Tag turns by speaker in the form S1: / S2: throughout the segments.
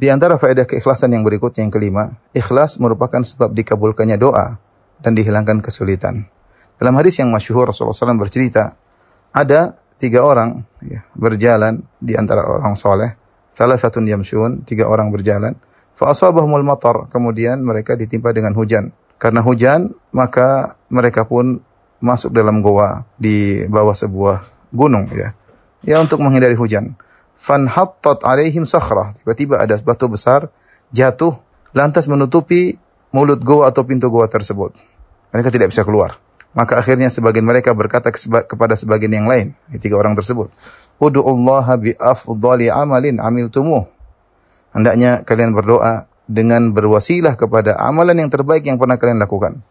S1: Di antara faedah keikhlasan yang berikutnya yang kelima, ikhlas merupakan sebab dikabulkannya doa dan dihilangkan kesulitan. Dalam hadis yang masyhur Rasulullah SAW bercerita, ada tiga orang ya, berjalan di antara orang soleh. Salah satu yamshun, tiga orang berjalan. Fa'asabahumul matar. Kemudian mereka ditimpa dengan hujan. Karena hujan, maka mereka pun masuk dalam goa di bawah sebuah gunung ya. Ya untuk menghindari hujan. Fanhattat alaihim sakhrah. Tiba-tiba ada batu besar jatuh lantas menutupi mulut goa atau pintu goa tersebut. Mereka tidak bisa keluar. Maka akhirnya sebagian mereka berkata kepada sebagian yang lain, tiga orang tersebut, "Ud'ullaha bi afdali amalin amiltumuh." Hendaknya kalian berdoa dengan berwasilah kepada amalan yang terbaik yang pernah kalian lakukan.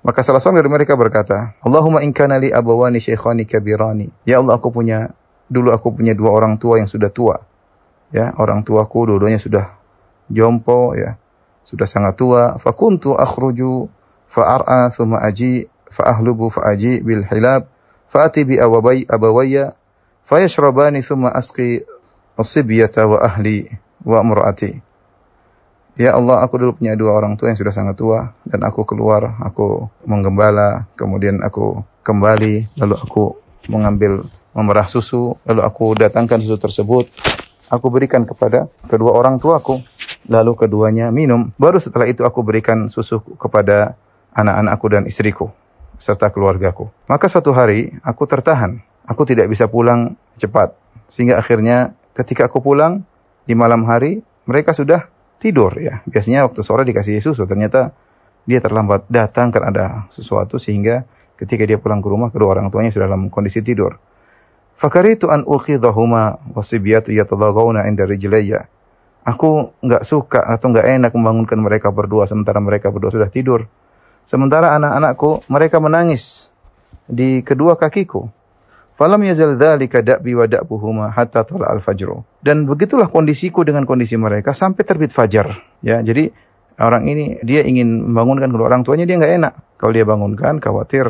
S1: Maka salah seorang dari mereka berkata, Allahumma in kana li abawani syekhani kabirani. Ya Allah, aku punya dulu aku punya dua orang tua yang sudah tua. Ya, orang tuaku dua-duanya sudah jompo ya. Sudah sangat tua, fakuntu akhruju fa'ar'a thumma aji fa'ahlubu fa'aji bil hilab fa'ati bi awabai abawayya fayashrabani thumma asqi asibyata wa ahli wa murati. Ya Allah, aku dulu punya dua orang tua yang sudah sangat tua dan aku keluar, aku menggembala, kemudian aku kembali, lalu aku mengambil memerah susu, lalu aku datangkan susu tersebut, aku berikan kepada kedua orang tuaku, lalu keduanya minum. Baru setelah itu aku berikan susu kepada anak-anakku dan istriku serta keluargaku. Maka suatu hari aku tertahan. Aku tidak bisa pulang cepat. Sehingga akhirnya ketika aku pulang di malam hari, mereka sudah tidur ya. Biasanya waktu sore dikasih susu, ternyata dia terlambat datang karena ada sesuatu sehingga ketika dia pulang ke rumah kedua orang tuanya sudah dalam kondisi tidur. Fakaritu an ukhidhahuma wasibiyatu yatadagawna inda rijlayya. Aku nggak suka atau nggak enak membangunkan mereka berdua sementara mereka berdua sudah tidur. Sementara anak-anakku mereka menangis di kedua kakiku. Falam yazal dzalika da'bi wa da'buhuma hatta tala al-fajr. Dan begitulah kondisiku dengan kondisi mereka sampai terbit fajar. Ya, jadi orang ini dia ingin membangunkan kedua orang tuanya dia nggak enak. Kalau dia bangunkan khawatir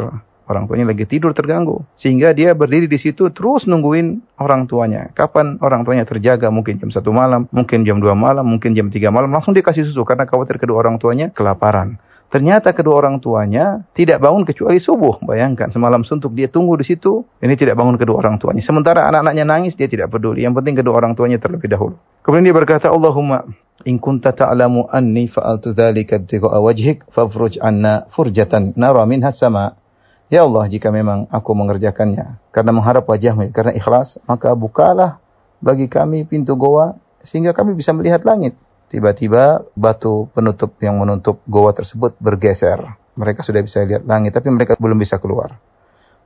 S1: orang tuanya lagi tidur terganggu. Sehingga dia berdiri di situ terus nungguin orang tuanya. Kapan orang tuanya terjaga? Mungkin jam satu malam, mungkin jam dua malam, mungkin jam tiga malam. Langsung dia kasih susu karena khawatir kedua orang tuanya kelaparan. Ternyata kedua orang tuanya tidak bangun kecuali subuh. Bayangkan semalam suntuk dia tunggu di situ. Ini tidak bangun kedua orang tuanya. Sementara anak-anaknya nangis dia tidak peduli. Yang penting kedua orang tuanya terlebih dahulu. Kemudian dia berkata, Allahumma in kunta ta'lamu anni fa'altu dzalika ibtigha'a wajhik fafruj anna furjatan nara minha sama. Ya Allah, jika memang aku mengerjakannya karena mengharap wajahmu, karena ikhlas, maka bukalah bagi kami pintu goa sehingga kami bisa melihat langit. Tiba-tiba batu penutup yang menutup goa tersebut bergeser. Mereka sudah bisa lihat langit, tapi mereka belum bisa keluar.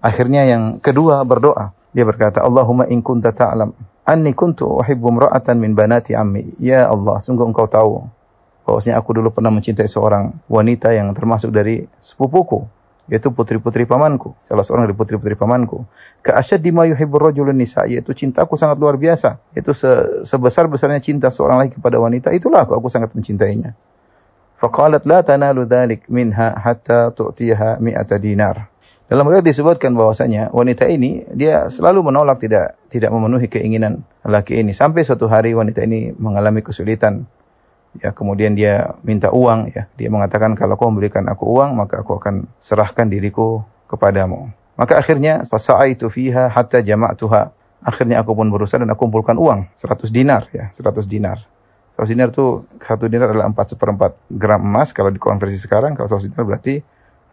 S1: Akhirnya yang kedua berdoa. Dia berkata, Allahumma in kunta ta'lam anni kuntu uhibbu imra'atan min banati ammi. Ya Allah, sungguh engkau tahu bahwasanya aku dulu pernah mencintai seorang wanita yang termasuk dari sepupuku yaitu putri-putri pamanku, salah seorang dari putri-putri pamanku. Ka'asyad ma yuhibbur nisa, yaitu cintaku sangat luar biasa. Itu se sebesar-besarnya cinta seorang lagi kepada wanita, itulah aku, aku sangat mencintainya. Faqalat la tanalu dhalik minha hatta tu'tiha mi'ata dinar. Dalam riwayat disebutkan bahwasanya wanita ini dia selalu menolak tidak tidak memenuhi keinginan laki ini sampai suatu hari wanita ini mengalami kesulitan ya kemudian dia minta uang ya. Dia mengatakan kalau kau memberikan aku uang maka aku akan serahkan diriku kepadamu. Maka akhirnya fasaitu fiha hatta jama'tuha. Akhirnya aku pun berusaha dan aku kumpulkan uang 100 dinar ya 100 dinar. 100 dinar itu satu dinar adalah 4 seperempat gram emas. Kalau dikonversi sekarang kalau 100 dinar berarti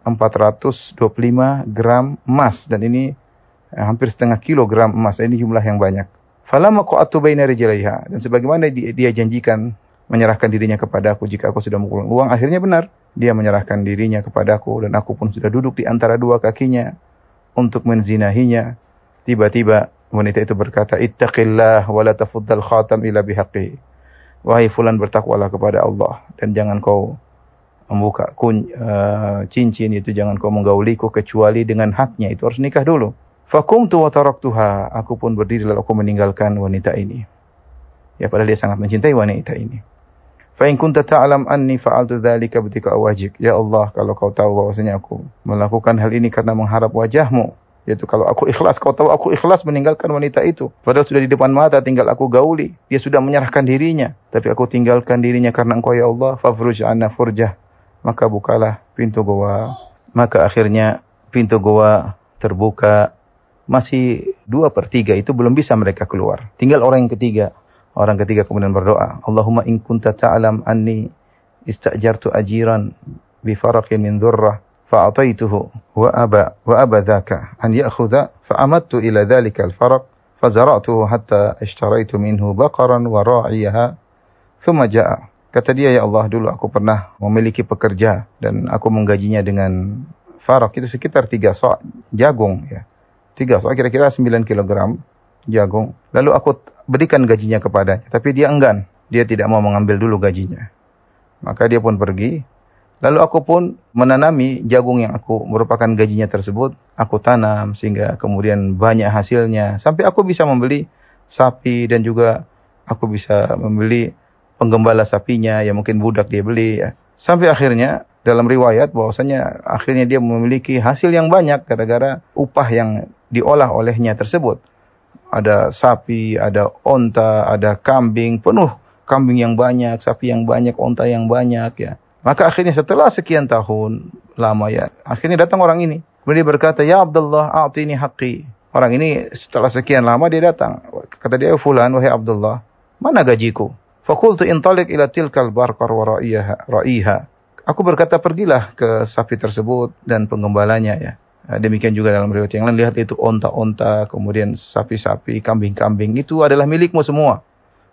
S1: 425 gram emas. Dan ini eh, hampir setengah kilogram emas. Ini jumlah yang banyak. Falamma qa'atu baina rijlaiha. Dan sebagaimana dia janjikan menyerahkan dirinya kepadaku jika aku sudah mengumpulkan uang. Akhirnya benar, dia menyerahkan dirinya kepadaku dan aku pun sudah duduk di antara dua kakinya untuk menzinahinya. Tiba-tiba wanita itu berkata, "Ittaqillah wa la tafuddal khatam ila bihaqi." Wahai fulan bertakwalah kepada Allah dan jangan kau membuka kun, uh, cincin itu jangan kau menggauliku kecuali dengan haknya. Itu harus nikah dulu. Fakumtu wa taraktuha. Aku pun berdiri lalu aku meninggalkan wanita ini. Ya padahal dia sangat mencintai wanita ini. Fa in kunta ta'lam anni fa'altu dzalika btika wajhik. Ya Allah, kalau kau tahu bahwasanya aku melakukan hal ini karena mengharap wajahmu, Yaitu kalau aku ikhlas, kau tahu aku ikhlas meninggalkan wanita itu. Padahal sudah di depan mata, tinggal aku gauli. Dia sudah menyerahkan dirinya. Tapi aku tinggalkan dirinya karena engkau ya Allah. Fafruj anna furjah. Maka bukalah pintu goa. Maka akhirnya pintu goa terbuka. Masih dua per tiga itu belum bisa mereka keluar. Tinggal orang yang ketiga. Orang ketiga kemudian berdoa, Allahumma in kunta ta'lam ta anni istajartu ajiran bi faraqin min dhurrah fa'ataituhu wa aba wa aba dhaka an ya'khudha fa'amadtu ila dhalika al-faraq fazara'tuhu hatta ishtaraitu minhu baqaran wa ra'iyaha. Thumma ja'a. Kata dia, ya Allah, dulu aku pernah memiliki pekerja dan aku menggajinya dengan farak itu sekitar 3 sok jagung ya. 3 sok kira-kira 9 kilogram jagung. Lalu aku berikan gajinya kepadanya, tapi dia enggan. Dia tidak mau mengambil dulu gajinya. Maka dia pun pergi Lalu aku pun menanami jagung yang aku merupakan gajinya tersebut, aku tanam sehingga kemudian banyak hasilnya sampai aku bisa membeli sapi dan juga aku bisa membeli penggembala sapinya yang mungkin budak dia beli ya. Sampai akhirnya dalam riwayat bahwasanya akhirnya dia memiliki hasil yang banyak gara-gara upah yang diolah olehnya tersebut. Ada sapi, ada onta, ada kambing, penuh kambing yang banyak, sapi yang banyak, onta yang banyak ya. Maka akhirnya setelah sekian tahun lama ya, akhirnya datang orang ini. Kemudian dia berkata, Ya Abdullah, a'tini haqqi. Orang ini setelah sekian lama dia datang. Kata dia, Fulan, wahai Abdullah, mana gajiku? Fakultu intalik ila tilkal barqar wa ra'iha. Aku berkata, pergilah ke sapi tersebut dan penggembalanya ya. Nah, demikian juga dalam riwayat yang lain, lihat itu onta-onta, kemudian sapi-sapi, kambing-kambing, itu adalah milikmu semua.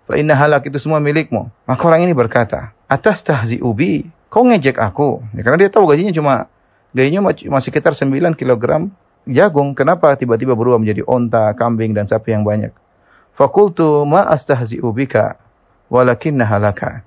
S1: Fa inna halak itu semua milikmu. Maka orang ini berkata, atas tahzi ubi, Kau ngejek aku. Ya, karena dia tahu gajinya cuma gajinya masih sekitar 9 kg jagung. Kenapa tiba-tiba berubah menjadi onta, kambing dan sapi yang banyak? Fakultu ma astahzi'u bika walakinna halaka.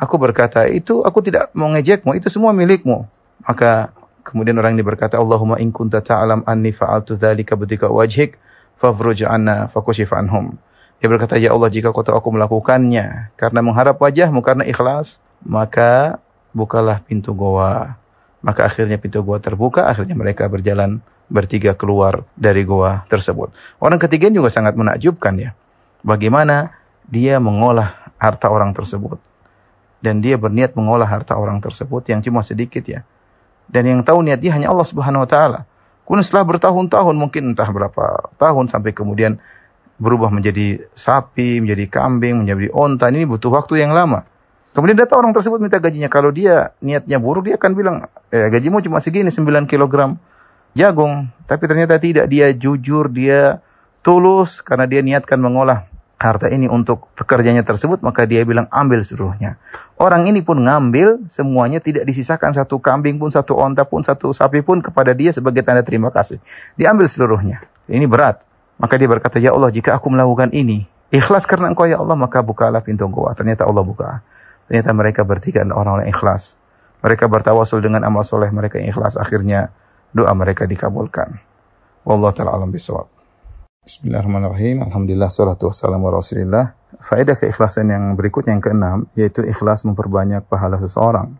S1: Aku berkata, itu aku tidak mau ngejekmu, itu semua milikmu. Maka kemudian orang ini berkata, Allahumma in kunta ta'alam anni fa'altu dhalika butika wajhik fafruj anna fakushif anhum. Dia berkata, Ya Allah, jika kau tahu aku melakukannya karena mengharap wajahmu, karena ikhlas, maka bukalah pintu goa. Maka akhirnya pintu goa terbuka, akhirnya mereka berjalan bertiga keluar dari goa tersebut. Orang ketiga juga sangat menakjubkan ya. Bagaimana dia mengolah harta orang tersebut. Dan dia berniat mengolah harta orang tersebut yang cuma sedikit ya. Dan yang tahu niat dia hanya Allah Subhanahu wa taala. Kemudian setelah bertahun-tahun mungkin entah berapa tahun sampai kemudian berubah menjadi sapi, menjadi kambing, menjadi onta. Ini butuh waktu yang lama. Kemudian datang orang tersebut minta gajinya. Kalau dia niatnya buruk, dia akan bilang, eh, gajimu cuma segini, 9 kg jagung. Tapi ternyata tidak. Dia jujur, dia tulus, karena dia niatkan mengolah harta ini untuk pekerjanya tersebut, maka dia bilang, ambil seluruhnya. Orang ini pun ngambil, semuanya tidak disisakan satu kambing pun, satu onta pun, satu sapi pun kepada dia sebagai tanda terima kasih. Diambil seluruhnya. Ini berat. Maka dia berkata, Ya Allah, jika aku melakukan ini, ikhlas karena engkau ya Allah, maka bukalah pintu gua. Ternyata Allah buka. Ternyata mereka bertiga orang-orang ikhlas. Mereka bertawasul dengan amal soleh mereka yang ikhlas. Akhirnya doa mereka dikabulkan. Wallahu ta'ala alam bisawab. Bismillahirrahmanirrahim. Alhamdulillah salatu wassalamu rasulillah. Faedah keikhlasan yang berikutnya yang keenam yaitu ikhlas memperbanyak pahala seseorang.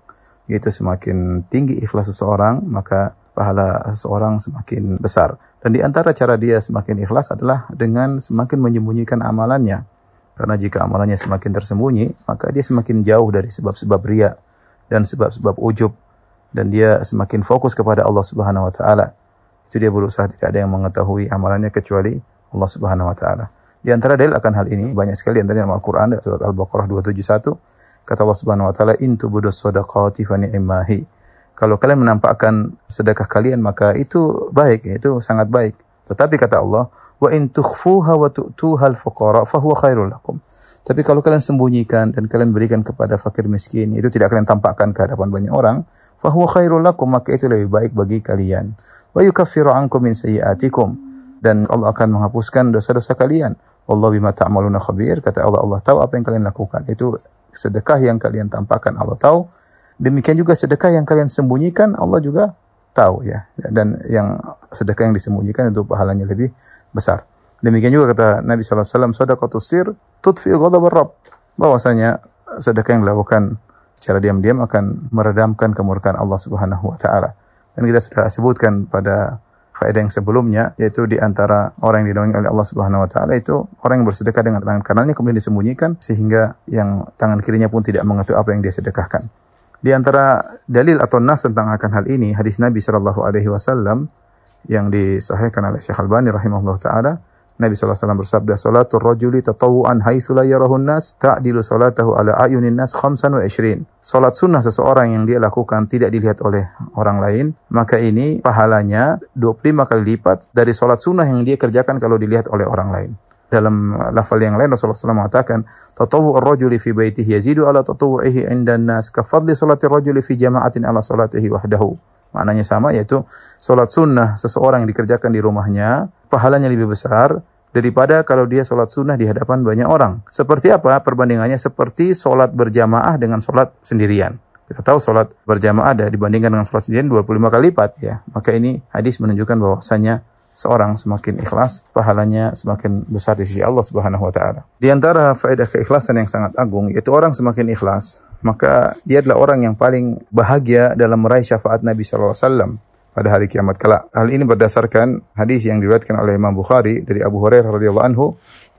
S1: Yaitu semakin tinggi ikhlas seseorang maka pahala seseorang semakin besar. Dan di antara cara dia semakin ikhlas adalah dengan semakin menyembunyikan amalannya. Karena jika amalannya semakin tersembunyi, maka dia semakin jauh dari sebab-sebab ria dan sebab-sebab ujub dan dia semakin fokus kepada Allah Subhanahu wa taala. Itu dia berusaha tidak ada yang mengetahui amalannya kecuali Allah Subhanahu wa taala. Di antara dalil akan hal ini banyak sekali antara dalam Al-Qur'an surat Al-Baqarah 271 kata Allah Subhanahu wa taala in tubudus sadaqati fa ni'mahi. Kalau kalian menampakkan sedekah kalian maka itu baik, itu sangat baik. Tetapi kata Allah, wa in tukhfuha wa tu'tuha al-fuqara fahuwa khairul lakum. Tapi kalau kalian sembunyikan dan kalian berikan kepada fakir miskin, itu tidak kalian tampakkan ke hadapan banyak orang, fahuwa khairul lakum, maka itu lebih baik bagi kalian. Wa yukaffiru ankum min sayyiatikum. Dan Allah akan menghapuskan dosa-dosa kalian. Allah bima ta'maluna khabir. Kata Allah, Allah tahu apa yang kalian lakukan. Itu sedekah yang kalian tampakkan, Allah tahu. Demikian juga sedekah yang kalian sembunyikan, Allah juga tahu ya dan yang sedekah yang disembunyikan itu pahalanya lebih besar. Demikian juga kata Nabi SAW, sedekah sir tutfi ghadab Rabb. Bahwasanya sedekah yang dilakukan secara diam-diam akan meredamkan kemurkaan Allah Subhanahu wa taala. Dan kita sudah sebutkan pada faedah yang sebelumnya yaitu di antara orang yang dinaungi oleh Allah Subhanahu wa taala itu orang yang bersedekah dengan tangan kanannya kemudian disembunyikan sehingga yang tangan kirinya pun tidak mengetahui apa yang dia sedekahkan. Di antara dalil atau nas tentang akan hal ini hadis Nabi Shallallahu alaihi wasallam yang disahihkan oleh Syekh Al-Bani rahimahullah taala Nabi SAW bersabda, Salatul rajuli tatawu'an haitsu la yarahun nas, ta'dilu salatahu ala ayunin nas khamsan wa ishrin. Salat sunnah seseorang yang dia lakukan tidak dilihat oleh orang lain, maka ini pahalanya 25 kali lipat dari salat sunnah yang dia kerjakan kalau dilihat oleh orang lain. Dalam lafal yang lain Rasulullah SAW mengatakan, Tatawu ar-rajuli fi baitihi yazidu ala tatawu'ihi inda nas, kafadli salatir rajuli fi jama'atin ala salatihi wahdahu. Maknanya sama yaitu salat sunnah seseorang yang dikerjakan di rumahnya pahalanya lebih besar daripada kalau dia sholat sunnah di hadapan banyak orang. Seperti apa perbandingannya? Seperti sholat berjamaah dengan sholat sendirian. Kita tahu sholat berjamaah ada dibandingkan dengan sholat sendirian 25 kali lipat ya. Maka ini hadis menunjukkan bahwasanya seorang semakin ikhlas, pahalanya semakin besar di sisi Allah Subhanahu wa taala. Di antara faedah keikhlasan yang sangat agung yaitu orang semakin ikhlas, maka dia adalah orang yang paling bahagia dalam meraih syafaat Nabi sallallahu alaihi wasallam pada hari kiamat kelak. Hal ini berdasarkan hadis yang diriwayatkan oleh Imam Bukhari dari Abu Hurairah radhiyallahu anhu.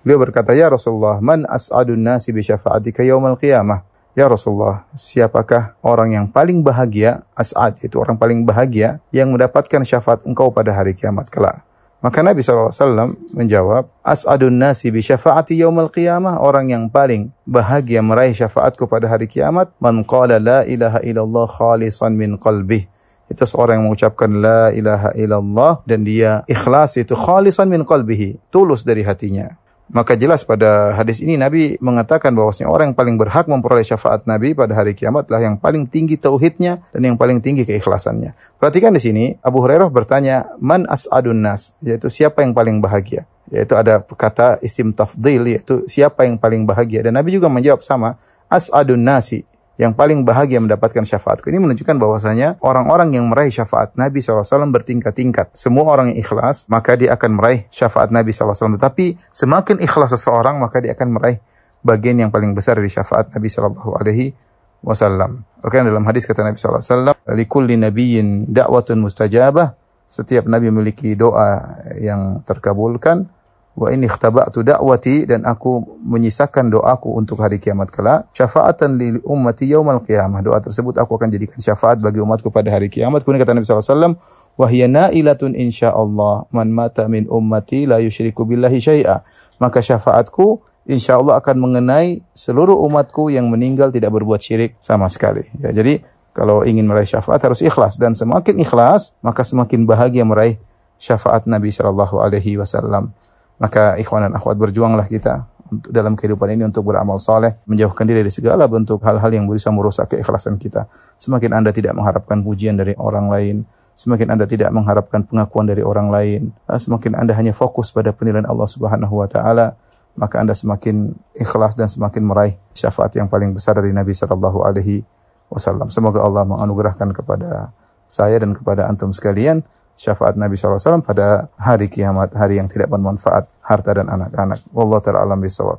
S1: Beliau berkata, "Ya Rasulullah, man as'adun nasi bi syafa'atika yaumal qiyamah?" Ya Rasulullah, siapakah orang yang paling bahagia, as'ad itu orang paling bahagia yang mendapatkan syafaat engkau pada hari kiamat kelak? Maka Nabi SAW menjawab, As'adun nasi bi syafaati yaumal qiyamah, orang yang paling bahagia meraih syafaatku pada hari kiamat, man qala la ilaha illallah khalisan min qalbih itu seorang yang mengucapkan la ilaha illallah dan dia ikhlas itu khalisan min qalbihi, tulus dari hatinya. Maka jelas pada hadis ini Nabi mengatakan bahwasanya orang yang paling berhak memperoleh syafaat Nabi pada hari kiamat adalah yang paling tinggi tauhidnya dan yang paling tinggi keikhlasannya. Perhatikan di sini Abu Hurairah bertanya, "Man as'adun nas?" yaitu siapa yang paling bahagia? Yaitu ada kata isim tafdil yaitu siapa yang paling bahagia dan Nabi juga menjawab sama, "As'adun nasi." Yang paling bahagia mendapatkan syafaatku. Ini menunjukkan bahwasanya orang-orang yang meraih syafaat Nabi SAW bertingkat-tingkat. Semua orang yang ikhlas, maka dia akan meraih syafaat Nabi SAW. Tetapi semakin ikhlas seseorang, maka dia akan meraih bagian yang paling besar dari syafaat Nabi Alaihi Wasallam. Oke, dalam hadis kata Nabi Wasallam, "Likulli nabiyyin da'watun mustajabah." Setiap nabi memiliki doa yang terkabulkan wa ini ikhtaba'tu da'wati dan aku menyisakan doaku untuk hari kiamat kelak. Syafaatan li ummati yaumal qiyamah. Doa tersebut aku akan jadikan syafaat bagi umatku pada hari kiamat. Kemudian kata Nabi sallallahu alaihi wasallam wa hiya nailatun insyaallah man mata min ummati la yusyriku billahi syai'a. Maka syafaatku insyaallah akan mengenai seluruh umatku yang meninggal tidak berbuat syirik sama sekali. Ya jadi kalau ingin meraih syafaat harus ikhlas. Dan semakin ikhlas maka semakin bahagia meraih syafaat Nabi sallallahu alaihi wasallam maka ikhwan dan akhwat berjuanglah kita untuk dalam kehidupan ini untuk beramal saleh, menjauhkan diri dari segala bentuk hal-hal yang bisa merusak keikhlasan kita. Semakin Anda tidak mengharapkan pujian dari orang lain, semakin Anda tidak mengharapkan pengakuan dari orang lain, eh, semakin Anda hanya fokus pada penilaian Allah Subhanahu wa taala, maka Anda semakin ikhlas dan semakin meraih syafaat yang paling besar dari Nabi sallallahu alaihi wasallam. Semoga Allah menganugerahkan kepada saya dan kepada antum sekalian syafaat Nabi SAW pada hari kiamat, hari yang tidak bermanfaat harta dan anak-anak. Wallahu ta'ala alam bisawab.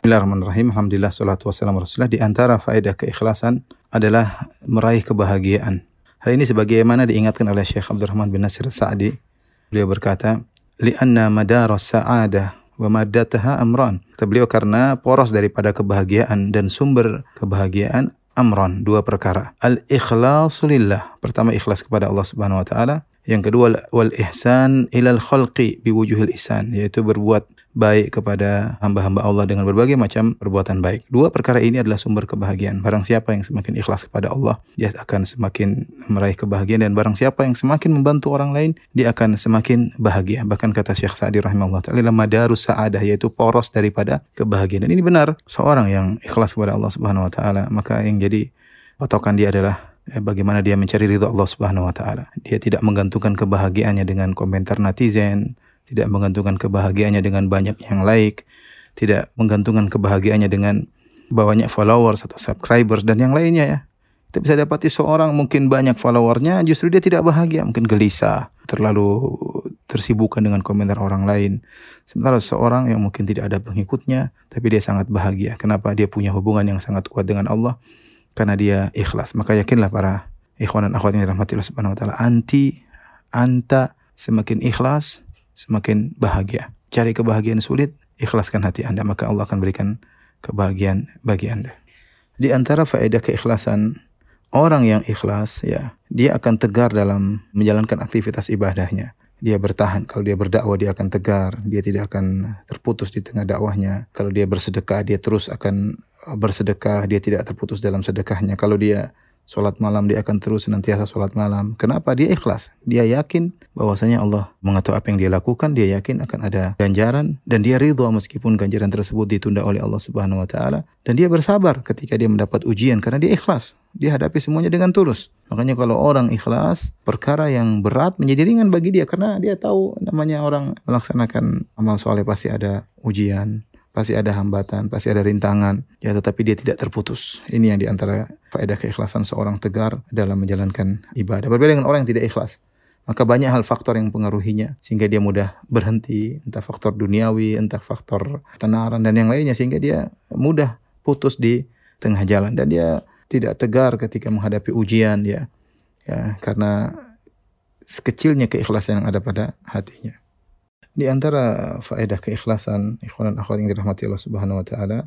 S1: Bismillahirrahmanirrahim. Alhamdulillah salatu wassalamu rasulullah. Di antara faedah keikhlasan adalah meraih kebahagiaan. Hal ini sebagaimana diingatkan oleh Syekh Abdurrahman bin Nasir Sa'di. Beliau berkata, "Li'anna madaras sa'adah wa maddataha amran." Kata beliau karena poros daripada kebahagiaan dan sumber kebahagiaan amran, dua perkara. Al-ikhlasu lillah. Pertama ikhlas kepada Allah Subhanahu wa taala yang kedua wal ihsan ilal khalqi biwujuhil ihsan yaitu berbuat baik kepada hamba-hamba Allah dengan berbagai macam perbuatan baik. Dua perkara ini adalah sumber kebahagiaan. Barang siapa yang semakin ikhlas kepada Allah, dia akan semakin meraih kebahagiaan dan barang siapa yang semakin membantu orang lain, dia akan semakin bahagia. Bahkan kata Syekh Sa'di rahimahullah taala madarus sa'adah yaitu poros daripada kebahagiaan. Dan ini benar, seorang yang ikhlas kepada Allah Subhanahu wa taala, maka yang jadi patokan dia adalah bagaimana dia mencari ridho Allah Subhanahu wa taala. Dia tidak menggantungkan kebahagiaannya dengan komentar netizen, tidak menggantungkan kebahagiaannya dengan banyak yang like, tidak menggantungkan kebahagiaannya dengan banyak followers atau subscribers dan yang lainnya ya. Kita bisa dapati seorang mungkin banyak followernya justru dia tidak bahagia, mungkin gelisah, terlalu tersibukkan dengan komentar orang lain. Sementara seorang yang mungkin tidak ada pengikutnya, tapi dia sangat bahagia. Kenapa? Dia punya hubungan yang sangat kuat dengan Allah karena dia ikhlas. Maka yakinlah para ikhwan dan akhwat yang dirahmati Allah Subhanahu wa taala, anti anta semakin ikhlas, semakin bahagia. Cari kebahagiaan sulit, ikhlaskan hati Anda, maka Allah akan berikan kebahagiaan bagi Anda. Di antara faedah keikhlasan, orang yang ikhlas ya, dia akan tegar dalam menjalankan aktivitas ibadahnya. Dia bertahan, kalau dia berdakwah dia akan tegar, dia tidak akan terputus di tengah dakwahnya. Kalau dia bersedekah, dia terus akan bersedekah, dia tidak terputus dalam sedekahnya. Kalau dia Sholat malam dia akan terus senantiasa sholat malam. Kenapa? Dia ikhlas. Dia yakin bahwasanya Allah mengatur apa yang dia lakukan. Dia yakin akan ada ganjaran dan dia ridho meskipun ganjaran tersebut ditunda oleh Allah Subhanahu Wa Taala. Dan dia bersabar ketika dia mendapat ujian karena dia ikhlas. Dia hadapi semuanya dengan tulus. Makanya kalau orang ikhlas, perkara yang berat menjadi ringan bagi dia karena dia tahu namanya orang melaksanakan amal soleh pasti ada ujian, pasti ada hambatan, pasti ada rintangan, ya tetapi dia tidak terputus. Ini yang di antara faedah keikhlasan seorang tegar dalam menjalankan ibadah. Berbeda dengan orang yang tidak ikhlas. Maka banyak hal faktor yang mempengaruhinya sehingga dia mudah berhenti, entah faktor duniawi, entah faktor tenaran dan yang lainnya sehingga dia mudah putus di tengah jalan dan dia tidak tegar ketika menghadapi ujian ya. Ya, karena sekecilnya keikhlasan yang ada pada hatinya. Di antara faedah keikhlasan, ikhwan akhwat yang dirahmati Allah Subhanahu wa taala,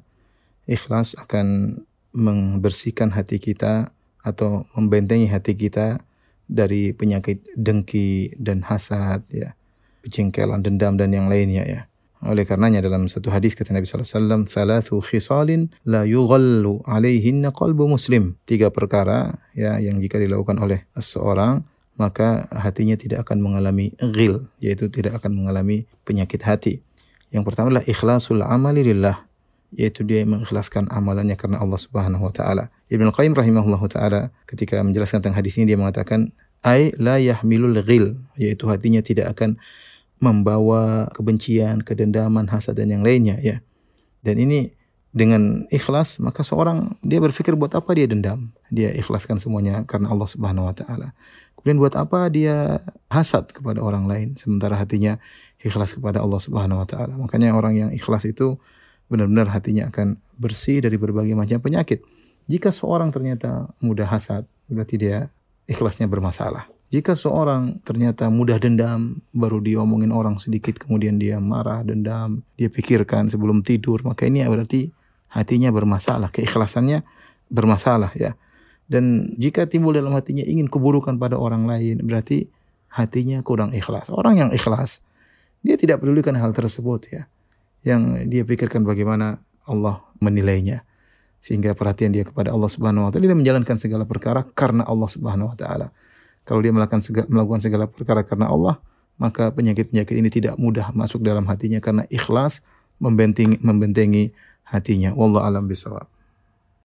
S1: ikhlas akan membersihkan hati kita atau membentengi hati kita dari penyakit dengki dan hasad ya, kejengkelan, dendam dan yang lainnya ya. Oleh karenanya dalam satu hadis kata Nabi sallallahu alaihi wasallam, "Thalathu khisalin la yughallu alaihinna qalbu muslim." Tiga perkara ya yang jika dilakukan oleh seseorang maka hatinya tidak akan mengalami ghil, yaitu tidak akan mengalami penyakit hati. Yang pertama adalah ikhlasul amali lillah, yaitu dia mengikhlaskan amalannya karena Allah Subhanahu wa taala. Ibnu Qayyim rahimahullahu taala ketika menjelaskan tentang hadis ini dia mengatakan ai la yahmilul ghil, yaitu hatinya tidak akan membawa kebencian, kedendaman, hasad dan yang lainnya ya. Dan ini dengan ikhlas maka seorang dia berpikir buat apa dia dendam dia ikhlaskan semuanya karena Allah Subhanahu wa taala kemudian buat apa dia hasad kepada orang lain sementara hatinya ikhlas kepada Allah Subhanahu wa taala. Makanya orang yang ikhlas itu benar-benar hatinya akan bersih dari berbagai macam penyakit. Jika seorang ternyata mudah hasad berarti dia ikhlasnya bermasalah. Jika seorang ternyata mudah dendam, baru diomongin orang sedikit, kemudian dia marah, dendam, dia pikirkan sebelum tidur, maka ini berarti hatinya bermasalah, keikhlasannya bermasalah ya. Dan jika timbul dalam hatinya ingin keburukan pada orang lain, berarti hatinya kurang ikhlas. Orang yang ikhlas, dia tidak pedulikan hal tersebut ya. Yang dia pikirkan bagaimana Allah menilainya. Sehingga perhatian dia kepada Allah Subhanahu wa taala dia menjalankan segala perkara karena Allah Subhanahu wa taala. Kalau dia melakukan segala, melakukan segala perkara karena Allah, maka penyakit-penyakit ini tidak mudah masuk dalam hatinya karena ikhlas membentengi membentengi hatinya. Wallahu alam bisawab.